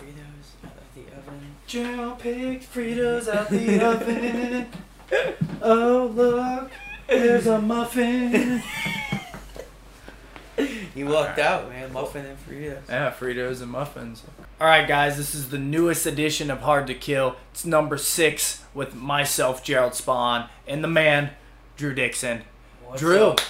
Fritos out of the oven. Gerald picked Fritos out the oven. Oh look, there's a muffin. You lucked out, man. Muffin and Fritos. Yeah, Fritos and muffins. All right, guys, this is the newest edition of Hard to Kill. It's number six with myself, Gerald Spawn, and the man, Drew Dixon. What's Drew, up?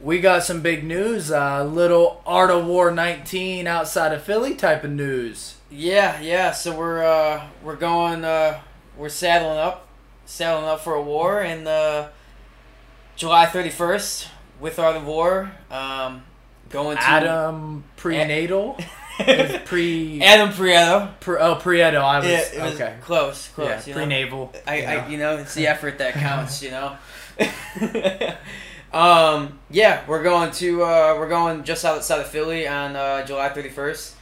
We got some big news. A uh, little Art of War 19 outside of Philly type of news. Yeah, yeah. So we're uh, we're going. Uh, we're saddling up, saddling up for a war in uh, July thirty first with Art of War. Um, going to Adam prenatal. Is pre, Adam Prieto. pre oh Prieto. I was, it was okay. close, close. yeah, you know? prenatal. I, you I, know. you know, it's the effort that counts, you know. um, yeah, we're going to uh, we're going just outside of Philly on uh, July thirty first,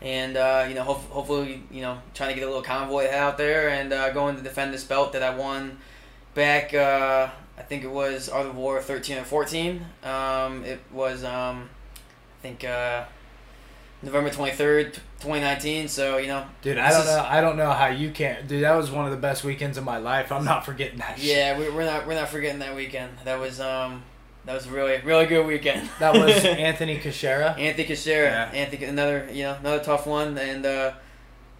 and uh, you know, hope, hopefully, you know, trying to get a little convoy out there and uh, going to defend this belt that I won back. Uh, I think it was Art of War thirteen and fourteen. Um, it was um, I think uh, November twenty third, twenty nineteen. So you know, Dude, I don't is- know. I don't know how you can't. Dude, that was one of the best weekends of my life. I'm not forgetting that. Yeah, we, we're not we're not forgetting that weekend. That was um that was a really really good weekend. That was Anthony Kashera. Anthony Kashera. Yeah. Anthony another you know another tough one and uh,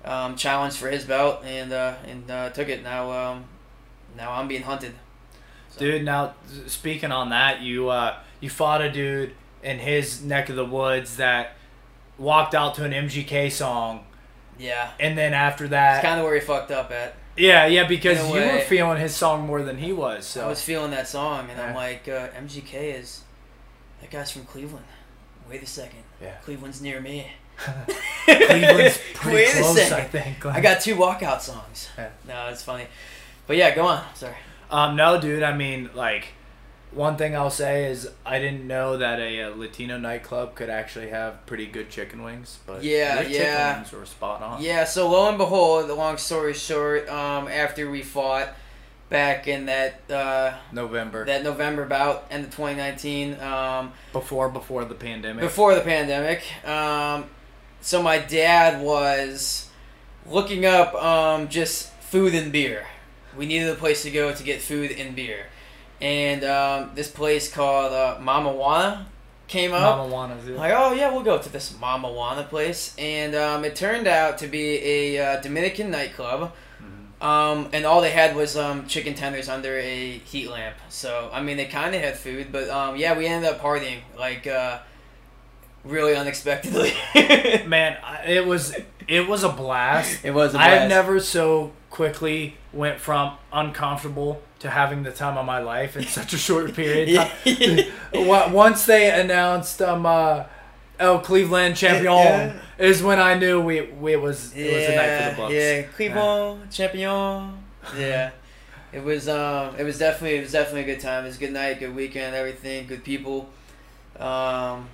um, challenge for his belt and uh, and uh, took it. Now um, now I'm being hunted. So- Dude, now speaking on that, you uh, you fought a dude in his neck of the woods that walked out to an MGK song, Yeah, and then after it's that, kind of where he fucked up at. yeah, yeah, because a you were feeling his song more than he was. So I was feeling that song and I'm like uh, MGK is that guy's from Cleveland. Wait a second, Yeah. Cleveland's near me. Cleveland's pretty Wait a close, I second. think. I got two walkout songs. Yeah. No, it's funny, but yeah, go on. Sorry. Um, no, dude. I mean, like, one thing I'll say is I didn't know that a, uh Latino nightclub could actually have pretty good chicken wings. But Yeah, yeah. chicken wings were spot on. Yeah, so lo and behold, the long story short, um, after we fought back in that uh, November that November bout, end of 2019, um, before before the pandemic. before the pandemic, um, so my dad was looking up um, just food and beer. We needed a place to go to get food and beer, and um, this place called uh, Mama Juana came up. Mama Juana's it. Like, oh yeah, we'll go to this Mama Juana place, and um, it turned out to be a uh, Dominican nightclub. Mhm. Um, and all they had was um, chicken tenders under a heat lamp. So I mean, they kind of had food, but um, yeah, we ended up partying like uh, really unexpectedly. Man, it was it was a blast. it was. I have never so quickly went from uncomfortable to having the time of my life in such a short period. Yeah. Once they announced um uh, El Cleveland champion Yeah. is when I knew we, we it was it was a night for the Bucks. Yeah, Cleveland champion. Yeah. It was um it was definitely it was definitely a good time. It was a good night, good weekend, everything, good people. Um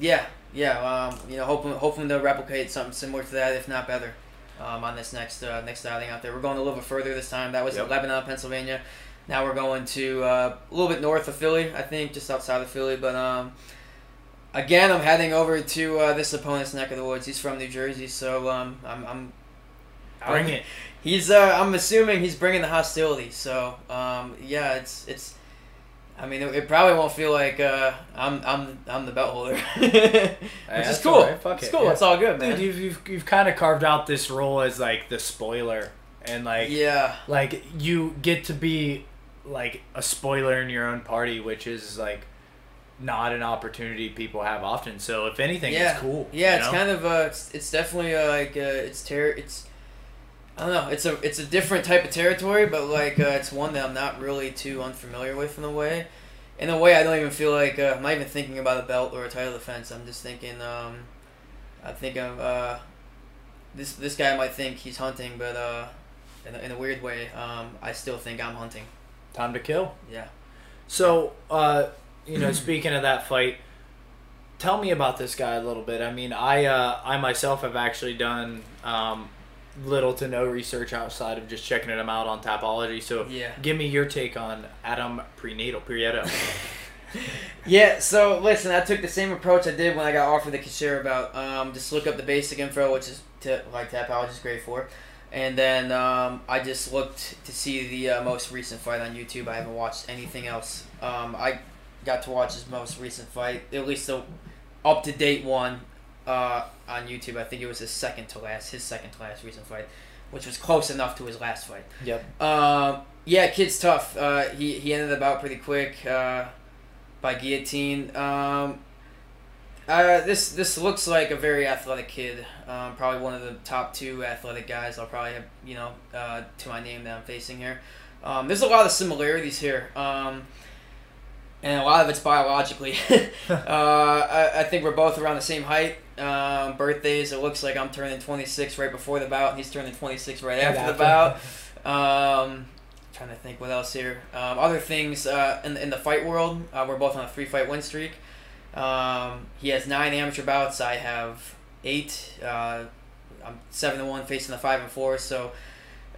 yeah, yeah, um, you know, hoping hoping to replicate something similar to that, if not better, um, on this next uh, next outing out there. We're going a little bit further this time. That was Yep. in Lebanon, Pennsylvania. Now we're going to uh, a little bit north of Philly, I think, just outside of Philly. But um, again, I'm heading over to uh, this opponent's neck of the woods. He's from New Jersey, so um, I'm, I'm Bring it. He's uh, I'm assuming he's bringing the hostility. So um, yeah, it's it's. I mean, it, it probably won't feel like uh, I'm I'm I'm the belt holder, which is cool. fuck it's it, cool. yeah. It's all good, man. Dude, you've, you've, you've kind of carved out this role as like the spoiler and like yeah, like you get to be like a spoiler in your own party which is like not an opportunity people have often so if anything yeah, it's cool Yeah, it's know? kind of uh, it's, it's definitely uh, like uh, it's ter- it's. I don't know. It's a it's a different type of territory, but like uh, it's one that I'm not really too unfamiliar with in a way. In a way, I don't even feel like uh, I'm not even thinking about a belt or a title defense. I'm just thinking. Um, I think of uh, this this guy might think he's hunting, but uh, in a, in a weird way, um, I still think I'm hunting. time to kill Yeah. so uh you know speaking of that fight tell me about this guy a little bit i mean i uh i myself have actually done um little to no research outside of just checking him out on Tapology. So Yeah. give me your take on Adam Prenatal Prieto. yeah, so listen, I took the same approach I did when I got offered the Kashira bout. Um, just look up the basic info, which is t- like Tapology is great for. And then um, I just looked to see the uh, most recent fight on YouTube. I haven't watched anything else. Um, I got to watch his most recent fight, at least the up to date one uh, on YouTube. I think it was his second to last, his second to last recent fight, which was close enough to his last fight. Yep. Um, yeah, kid's tough. Uh, he he ended the bout pretty quick uh, by guillotine. Um, uh, this this looks like a very athletic kid. Um, probably one of the top two athletic guys. I'll probably have you know uh, to my name that I'm facing here. Um, there's a lot of similarities here, um, and a lot of it's biologically. uh, I, I think we're both around the same height. Um, birthdays. It looks like I'm turning 26 right before the bout. And he's turning 26 right after the bout. Um, trying to think what else here. Um, other things uh, in, in the fight world, uh, we're both on a three fight win streak. Um, he has nine amateur bouts. I have eight. Uh, I'm seven to one facing the five and four. So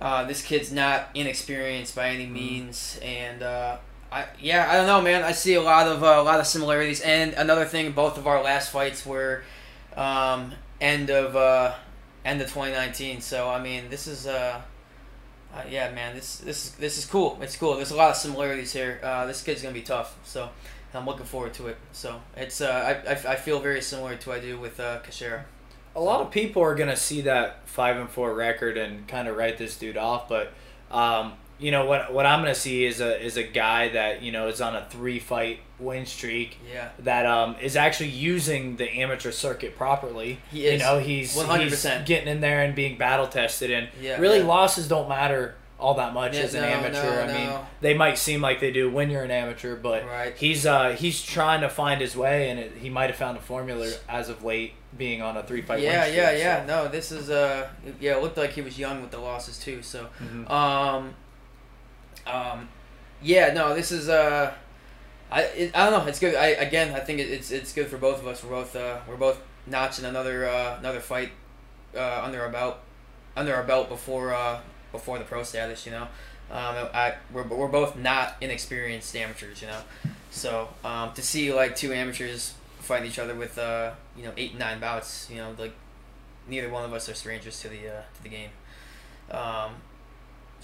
uh, this kid's not inexperienced by any means, and uh, I yeah I don't know man. I see a lot of uh, a lot of similarities. And another thing, both of our last fights were um, end of uh, end of 2019. So I mean this is. Uh, uh, yeah, man, this this this is cool. It's cool. There's a lot of similarities here. Uh, this kid's gonna be tough, so I'm looking forward to it. So it's uh, I, I, I feel very similar to what I do with uh, Kashira. A lot of people are gonna see that five and four record and kind of write this dude off, but um, you know what what I'm gonna see is a is a guy that you know is on a three fight win streak. Yeah. That um is actually using the amateur circuit properly. He is. You know he's 100%. he's getting in there and being battle tested, and Yeah, really yeah. losses don't matter all that much Yeah, as an no, amateur. no, I mean, no. they might seem like they do when you're an amateur, but Right. he's uh he's trying to find his way, and it, he might have found a formula as of late, being on a three fight. yeah, win yeah, streak, yeah. so. No, this is uh yeah. It looked like he was young with the losses too. So Mhm. um um yeah no this is uh. I, it, I don't know. It's good. I again. I think it, it's it's good for both of us. We're both uh, we're both notching another uh, another fight uh, under our belt under our belt before uh, before the pro status. You know, um, I we're, we're both not inexperienced amateurs. You know, so um, to see like two amateurs fight each other with uh, you know eight and nine bouts. You know, like neither one of us are strangers to the uh, to the game. Um,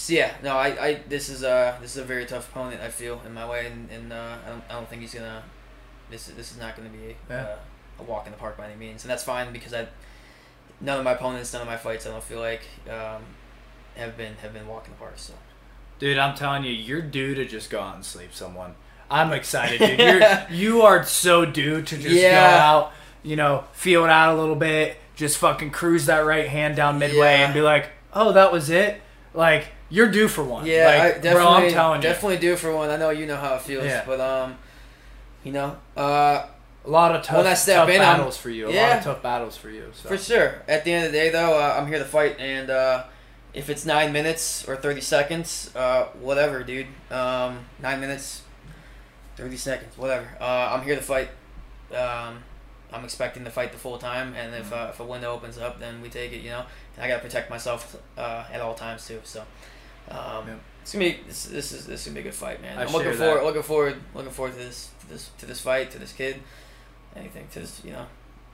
so yeah, no, I, I this is uh this is a very tough opponent. I feel in my way, and, and uh, I don't I don't think he's gonna. This is this is not gonna be Yeah. uh, a walk in the park by any means, and that's fine because I none of my opponents, none of my fights, I don't feel like um, have been have been walk in the park. So Dude, I'm telling you, you're due to just go out and sleep someone. I'm excited, dude. You're, you are so due to just go out, you know, feel it out a little bit, just fucking cruise that right hand down midway Yeah. and be like, oh, that was it? Like, you're due for one. yeah, like, I definitely bro, I'm telling you. definitely do for one. I know you know how it feels, Yeah. but um, you know, uh, A lot of tough, When I step tough in, I'm- battles for you. A lot Yeah. of tough battles for you. So. For sure. At the end of the day, though, uh, I'm here to fight, and uh, if it's nine minutes or thirty seconds, uh, whatever, dude. Um, nine minutes, thirty seconds, whatever. Uh, I'm here to fight. Um, I'm expecting to fight the full time, and if uh, if a window opens up, then we take it. You know, and I gotta protect myself uh, at all times too. So. Um, Yep. It's gonna be this, this is this is gonna be a good fight, man. I I'm looking forward that. looking forward looking forward to this to this to this fight to this kid, anything to this you know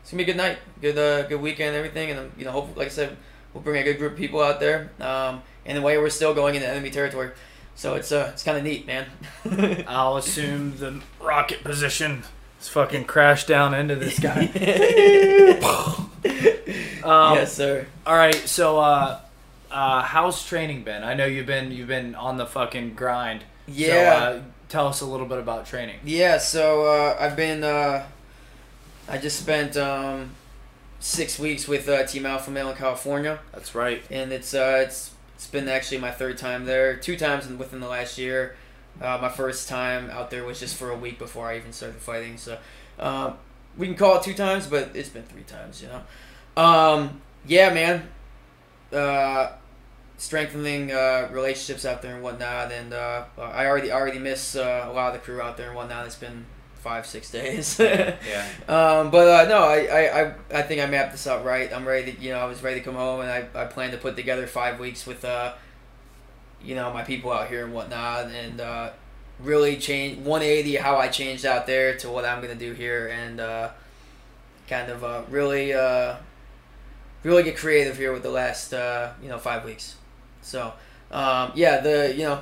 it's gonna be a good night, good uh, good weekend, and everything, and um, you know, hope like I said, we'll bring a good group of people out there. Um, and the way we're still going into enemy territory, so it's uh, it's kind of neat, man. I'll assume the rocket position is fucking crash down into this guy. um, yes, sir. All right, so uh, uh, how's training been? I know you've been you've been on the fucking grind. Yeah. So, uh, tell us a little bit about training. Yeah, so uh, I've been. Uh, I just spent um, six weeks with uh, Team Alpha Male in California, That's right. and it's uh, it's it's been actually my third time there. Two times in, within the last year. Uh, my first time out there was just for a week before I even started fighting. So um, we can call it two times, but it's been three times. You know. Um, yeah, man. Uh, strengthening uh, relationships out there and whatnot, and uh, I already already miss uh, a lot of the crew out there and whatnot. It's been five six days. Yeah. Um, but uh, no, I, I, I, I think I mapped this out right. I'm ready to, you know, I was ready to come home and I, I plan to put together five weeks with, uh, you know, my people out here and whatnot. And, uh, really change 180 how I changed out there to what I'm gonna do here, and uh, kind of uh, really uh, really get creative here with the last uh, you know five weeks. So um, yeah, the you know.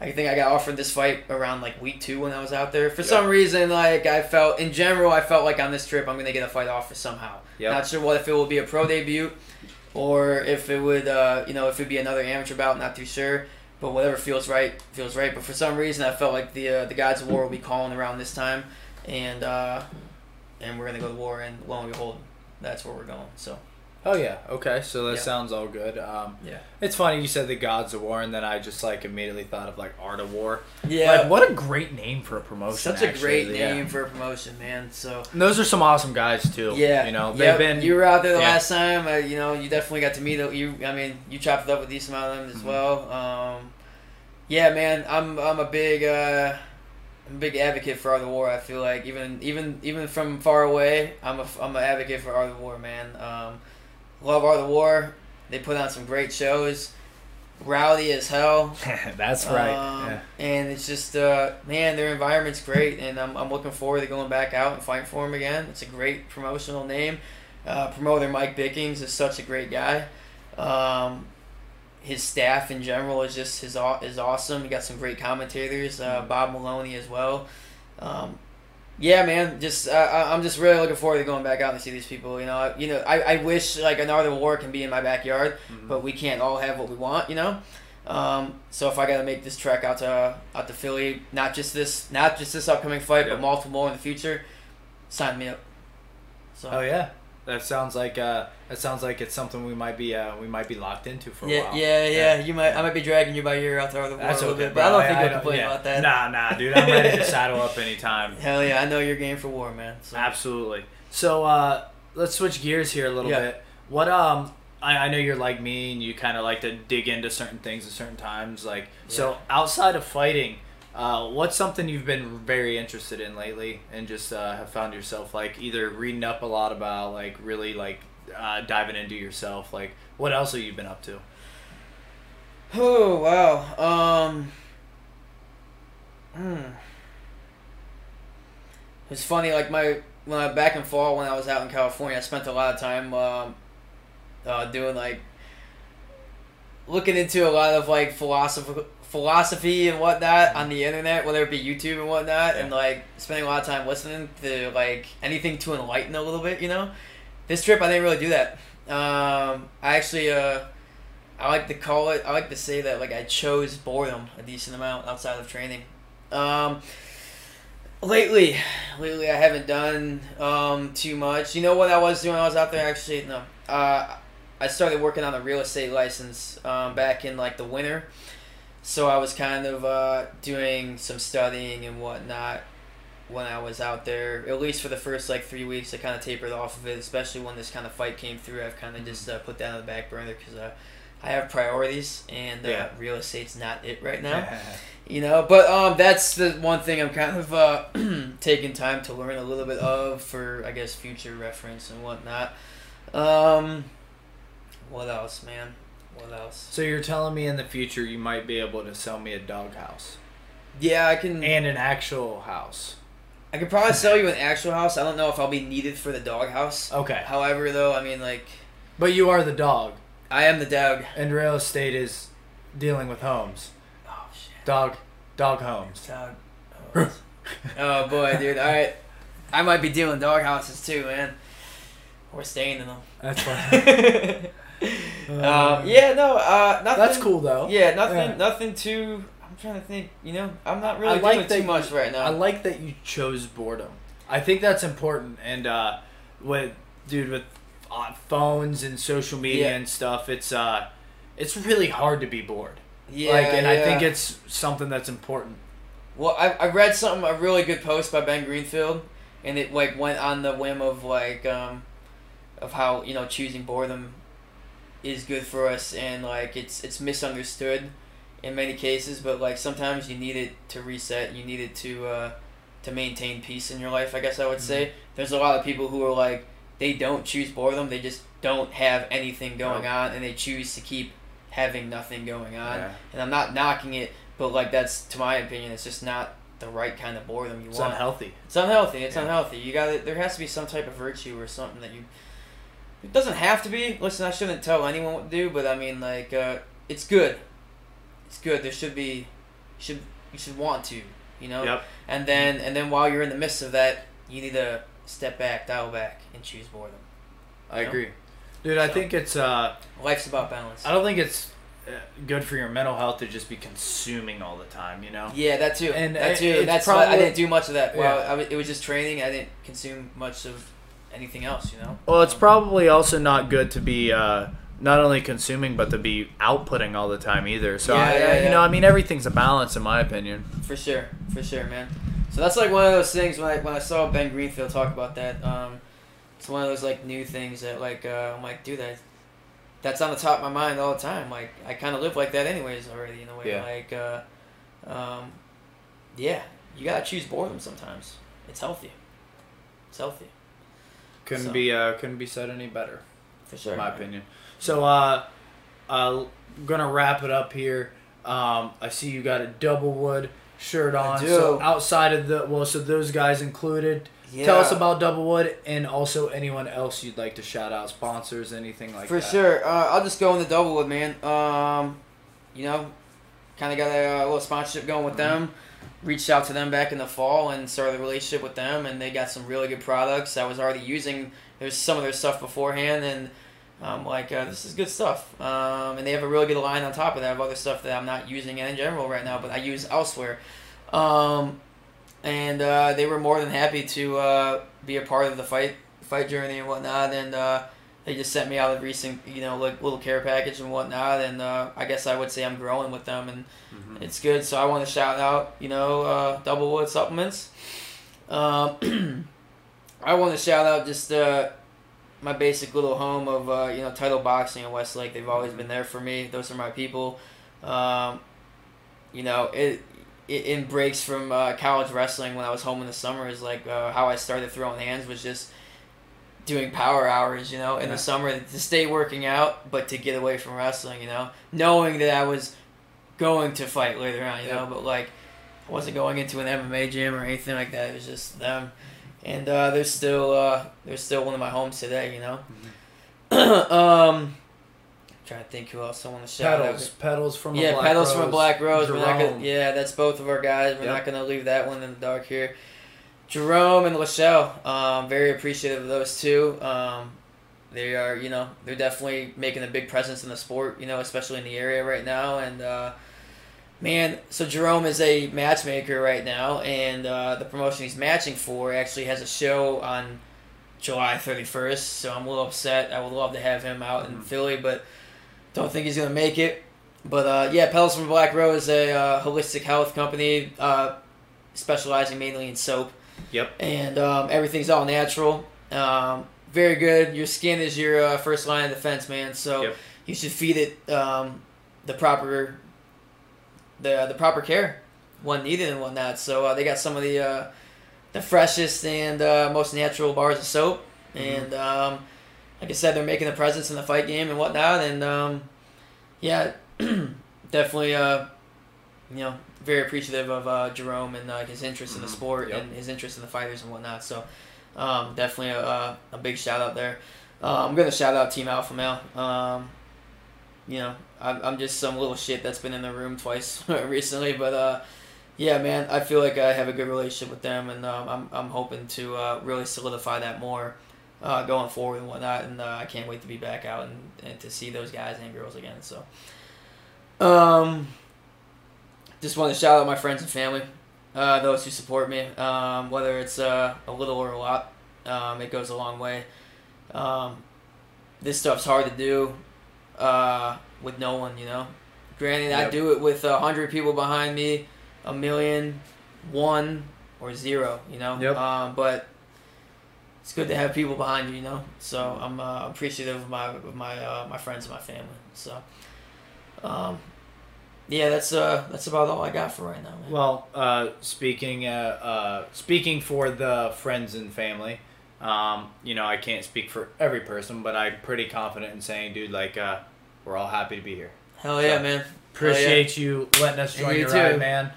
I think I got offered this fight around like week two when I was out there. For Yeah. some reason, like I felt in general, I felt like on this trip I'm gonna get a fight offer somehow. Yep. Not sure what if it will be a pro debut, or if it would, uh, you know, if it'd be another amateur bout. Not too sure, but whatever feels right, feels right. But for some reason, I felt like the uh, the gods of war will be calling around this time, and uh, and we're gonna go to war. And lo and behold, that's where we're going. So Oh yeah. Okay. So that Yeah. sounds all good. Um, Yeah. It's funny you said the Gods of War, and then I just like immediately thought of like Art of War. yeah, Like what a great name for a promotion. such a actually, great yeah. name for a promotion, man. So. And those are some awesome guys too. Yeah, You know, they've Yep, been. You were out there the yeah. last time. Uh, you know, you definitely got to meet you. I mean, you chopped it up with a decent amount of them as Mhm. well. Um, yeah, man, I'm I'm a big uh, I'm a big advocate for Art of War. I feel like even even even from far away, I'm a I'm an advocate for Art of War, man. Um, love Art of War. They put on some great shows. Rowdy as hell. That's right. Um, yeah. And it's just, uh, man, their environment's great, and I'm, I'm looking forward to going back out and fighting for them again. It's a great promotional name. Uh, promoter Mike Bickings is such a great guy. Um, his staff in general is just his aw- is awesome. He got some great commentators, uh, Mhm. Bob Maloney as well. Um, yeah, man, just uh, I- I'm just really looking forward to going back out and see these people. You know, I, you know, I, I wish like another war can be in my backyard Mhm. but we can't all have what we want, you know. Um, so if I got to make this trek out to out to Philly, not just this, not just this upcoming fight, Yeah. but multiple more in the future, sign me up. So Oh yeah. That sounds like uh, that sounds like it's something we might be uh, we might be locked into for a yeah, while. yeah, yeah, yeah. You might, I might be dragging you by your ear out there the war That's a little okay, bit, but I don't think you'll complain yeah. about that. Nah, nah, dude. I'm ready to saddle up anytime. Hell yeah, I know you're game for war, man. So. Absolutely. So uh, let's switch gears here a little Yeah. bit. What um, I, I know you're like me and you kind of like to dig into certain things at certain times. Like so, outside of fighting, uh, what's something you've been very interested in lately and just uh, have found yourself like either reading up a lot about, like really like uh, diving into yourself. Like what else have you been up to? Oh wow. Um. Hmm. It's funny, like my when I back in fall when I was out in California, I spent a lot of time um, uh, doing like looking into a lot of like philosophy philosophy and whatnot on the internet, whether it be YouTube and whatnot, and like spending a lot of time listening to like anything to enlighten a little bit, you know. This trip, I didn't really do that. Um, I actually, uh, I like to call it. I like to say that like I chose boredom a decent amount outside of training. Um, lately, lately I haven't done um, too much. You know what I was doing? I was out there actually. No, uh, I started working on a real estate license um, back in like the winter. So I was kind of uh, doing some studying and whatnot when I was out there. At least for the first like three weeks, I kind of tapered off of it. Especially when this kind of fight came through, I've kind of just uh, put that on the back burner because uh, I have priorities and uh, Yeah. real estate's not it right now. you know, but um, that's the one thing I'm kind of uh, taking time to learn a little bit of for I guess future reference and whatnot. Um, what else, man? What else? so you're telling me in the future you might be able to sell me a doghouse Yeah, I can. and an actual house. I could probably sell you an actual house. I don't know if I'll be needed for the dog house. Okay, However, though, I mean, like, but you are the dog. I am the dog. And real estate is dealing with homes. Oh shit, Dog, dog homes. dog. Oh, oh boy, dude. All right, I might be dealing dog houses too, man. We're staying in them. That's fine. Um, yeah, no, uh, nothing. That's cool though. Yeah, nothing, Yeah. nothing too. I'm trying to think. You know, I'm not really I like doing too you- much right now. I like that you chose boredom. I think that's important. And uh, with dude with uh, phones and social media Yeah. and stuff, it's uh, it's really hard to be bored. yeah, like, and I think it's something that's important. Well, I, I read something a really good post by Ben Greenfield, and it like went on the whim of like um, of how you know choosing boredom is good for us, and like it's it's misunderstood in many cases, but like sometimes you need it to reset. You need it to uh, to maintain peace in your life. I guess I would say there's a lot of people who are like they don't choose boredom. They just don't have anything going No. on, and they choose to keep having nothing going on Yeah. and I'm not knocking it, but like that's to my opinion, it's just not the right kind of boredom you want. It's unhealthy. It's unhealthy. It's Yeah. unhealthy. You got There has to be some type of virtue or something that you. It doesn't have to be. Listen, I shouldn't tell anyone what to do, but I mean, like, uh, it's good. It's good. There should be, should you should want to, you know. Yep. And then and then while you're in the midst of that, you need to step back, dial back, and choose boredom. I Yeah. agree, dude. I So- think it's. uh Life's about balance. I don't think it's uh, good for your mental health to just be consuming all the time. You know. Yeah, that too. And that it- too. it's That's why I didn't do much of that. Well, Yeah. I w- it was just training. I didn't consume much of anything else. You know. Well, it's probably also not good to be uh, not only consuming but to be outputting all the time either. So Yeah, I, yeah, you yeah. know, I mean, everything's a balance in my opinion. For sure, for sure, man. So that's like one of those things when I when I saw Ben Greenfield talk about that. Um, it's one of those like new things that like uh, I'm like, dude, that that's on the top of my mind all the time. Like I kind of live like that anyways already in a way. Yeah. Like, uh, um, yeah, you gotta choose boredom sometimes. It's healthy. It's healthy Couldn't So- be uh, couldn't be said any better. for sure. in my opinion. So, uh, I'm gonna wrap it up here. Um, I see you got a double wood shirt on. So outside of the well, so those guys included. Yeah. Tell us about Doublewood and also anyone else you'd like to shout out, sponsors, anything like For that. For sure. Uh, I'll just go in the Doublewood, man. Um, you know, kind of got a, uh, little sponsorship going with them. Reached out to them back in the fall and started a relationship with them, and they got some really good products. I was already using there's some of their stuff beforehand, and I'm like, uh, this is good stuff. Um, and they have a really good line on top of that of other stuff that I'm not using in general right now, but I use elsewhere. Um, and uh, they were more than happy to uh, be a part of the fight fight journey and whatnot, and uh, they just sent me out a recent, you know, like little care package and whatnot, and uh, I guess I would say I'm growing with them, and Mhm. it's good. So I want to shout out, you know, uh, Double Wood Supplements. Um, I want to shout out just uh, my basic little home of uh, you know Title Boxing in Westlake. They've always been there for me. Those are my people. Um, you know, it, it in breaks from uh, college wrestling when I was home in the summer is like uh, how I started throwing hands was just doing power hours. You know, in Yeah. the summer to stay working out, but to get away from wrestling. You know, knowing that I was going to fight later on. You Yeah. know, but like I wasn't going into an MMA gym or anything like that. It was just them, and uh, they're still uh, they're still one of my homes today. You know. um, trying to think who else I want to shout Petals, out. petals from a Yeah, Black petals Rose. from a Black Rose. We're not gonna, yeah, that's both of our guys. We're Yep. not gonna leave that one in the dark here. Jerome and Lachelle, um, very appreciative of those two. Um, they are, you know, they're definitely making a big presence in the sport, you know, especially in the area right now. And uh, man, so Jerome is a matchmaker right now, and uh, the promotion he's matching for actually has a show on July 31st. So I'm a little upset. I would love to have him out in Mhm. Philly, but don't think he's gonna make it. But uh, yeah, Petals from Black Rose, is a uh, holistic health company uh, specializing mainly in soap Yep. and um, everything's all natural. Um, very good. Your skin is your uh, first line of defense, man. So Yep. you should feed it um, the proper the the proper care when needed and whatnot. So uh, they got some of the uh, the freshest and uh, most natural bars of soap, Mhm. and um, like I said, they're making a presence in the fight game and whatnot. And um, yeah, definitely, uh, you know, very appreciative of uh, Jerome and uh, his interest in the Mhm. sport Yep. and his interest in the fighters and whatnot. So um, definitely a, a, a big shout out there. Uh, I'm gonna shout out Team Alpha Male. Um, you know, I'm, I'm just some little shit that's been in the room twice recently, but uh, yeah, man, I feel like I have a good relationship with them, and um, I'm I'm hoping to uh, really solidify that more. Uh, going forward and whatnot, and uh, I can't wait to be back out and, and to see those guys and girls again. So, um, just want to shout out my friends and family, uh, those who support me, um, whether it's uh, a little or a lot. Um, it goes a long way. Um, this stuff's hard to do uh, with no one, you know. Granted, I do it with a hundred people behind me, a million, one, or zero, you know. Yep. Um, but it's good to have people behind you, you know. So I'm uh, appreciative of my of my uh, my friends and my family. So, um, yeah, that's uh that's about all I got for right now, man. Well, uh, speaking uh, uh, speaking for the friends and family, um, you know, I can't speak for every person, but I'm pretty confident in saying, dude, like, uh, we're all happy to be here. Hell yeah, man. Appreciate you letting us join you your too. ride, man.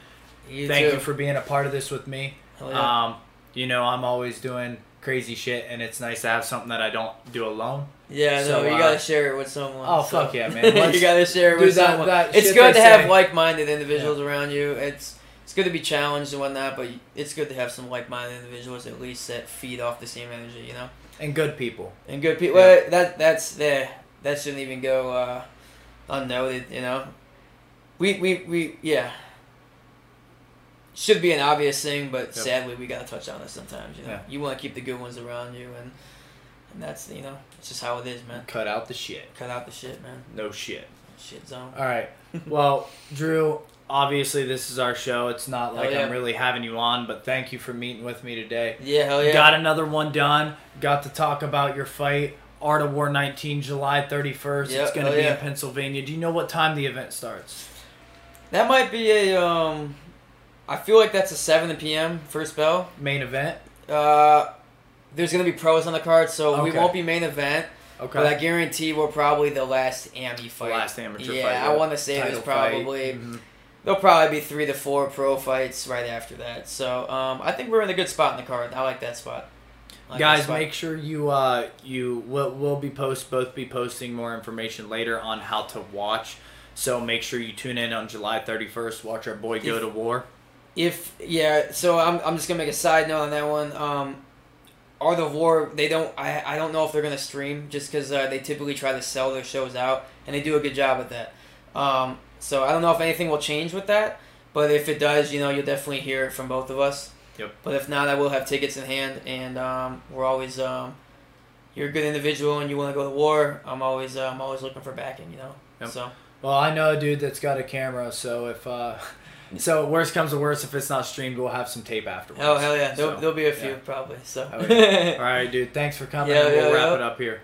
You Thank too. you for being a part of this with me. Hell yeah. Um, you know, I'm always doing crazy shit, and it's nice to have something that I don't do alone. yeah, so, no, you uh, gotta share it with someone. Oh, so- fuck yeah, man. You gotta share it with that- someone. that it's good to have like-minded individuals around you. It's it's good to be challenged and whatnot, but it's good to have some like-minded individuals at least that feed off the same energy, you know. And good people. And good people. Yeah. Well, that that's there. That shouldn't even go uh, unnoted. You know, we we we yeah. Should be an obvious thing, but Yep. sadly we gotta touch on it sometimes. You know, Yeah. you want to keep the good ones around you, and and that's you know, it's just how it is, man. Cut out the shit. Cut out the shit, man. No shit. Shit zone. All right. Well, Drew, obviously this is our show. It's not like yeah. I'm really having you on, but thank you for meeting with me today. Yeah, hell yeah. Got another one done. Got to talk about your fight. Art of War 19, July 31st. Yep, it's going to be yeah. in Pennsylvania. Do you know what time the event starts? That might be a um. I feel like that's a seven p.m. first bell. Main event? Uh, there's gonna be pros on the card, so we won't be main event. Okay. But I guarantee we're probably the last AMI The fight. last amateur yeah, fight. I want to say there's fight. probably Mhm. there'll probably be three to four pro fights right after that. So um, I think we're in a good spot in the card. I like that spot. Like Guys, make sure you uh you will will be post both be posting more information later on how to watch. So make sure you tune in on July 31st. Watch our boy go to war. If yeah. So I'm, I'm just gonna make a side note on that one. Um, Art of War, they don't. I, I don't know if they're gonna stream just because uh, they typically try to sell their shows out, and they do a good job at that. Um, so I don't know if anything will change with that, but if it does, you know, you'll definitely hear it from both of us. Yep. But if not, I will have tickets in hand, and um, we're always. Um, you're a good individual, and you want to go to war. I'm always. Uh, I'm always looking for backing. You know. Yep. So. Well, I know a dude that's got a camera, so if uh so worst comes to worst, if it's not streamed, we'll have some tape afterwards. Oh hell yeah! There'll, there'll be a few yeah. probably. So. Oh, yeah. All right, dude. Thanks for coming. Yeah, and we'll wrap it up here.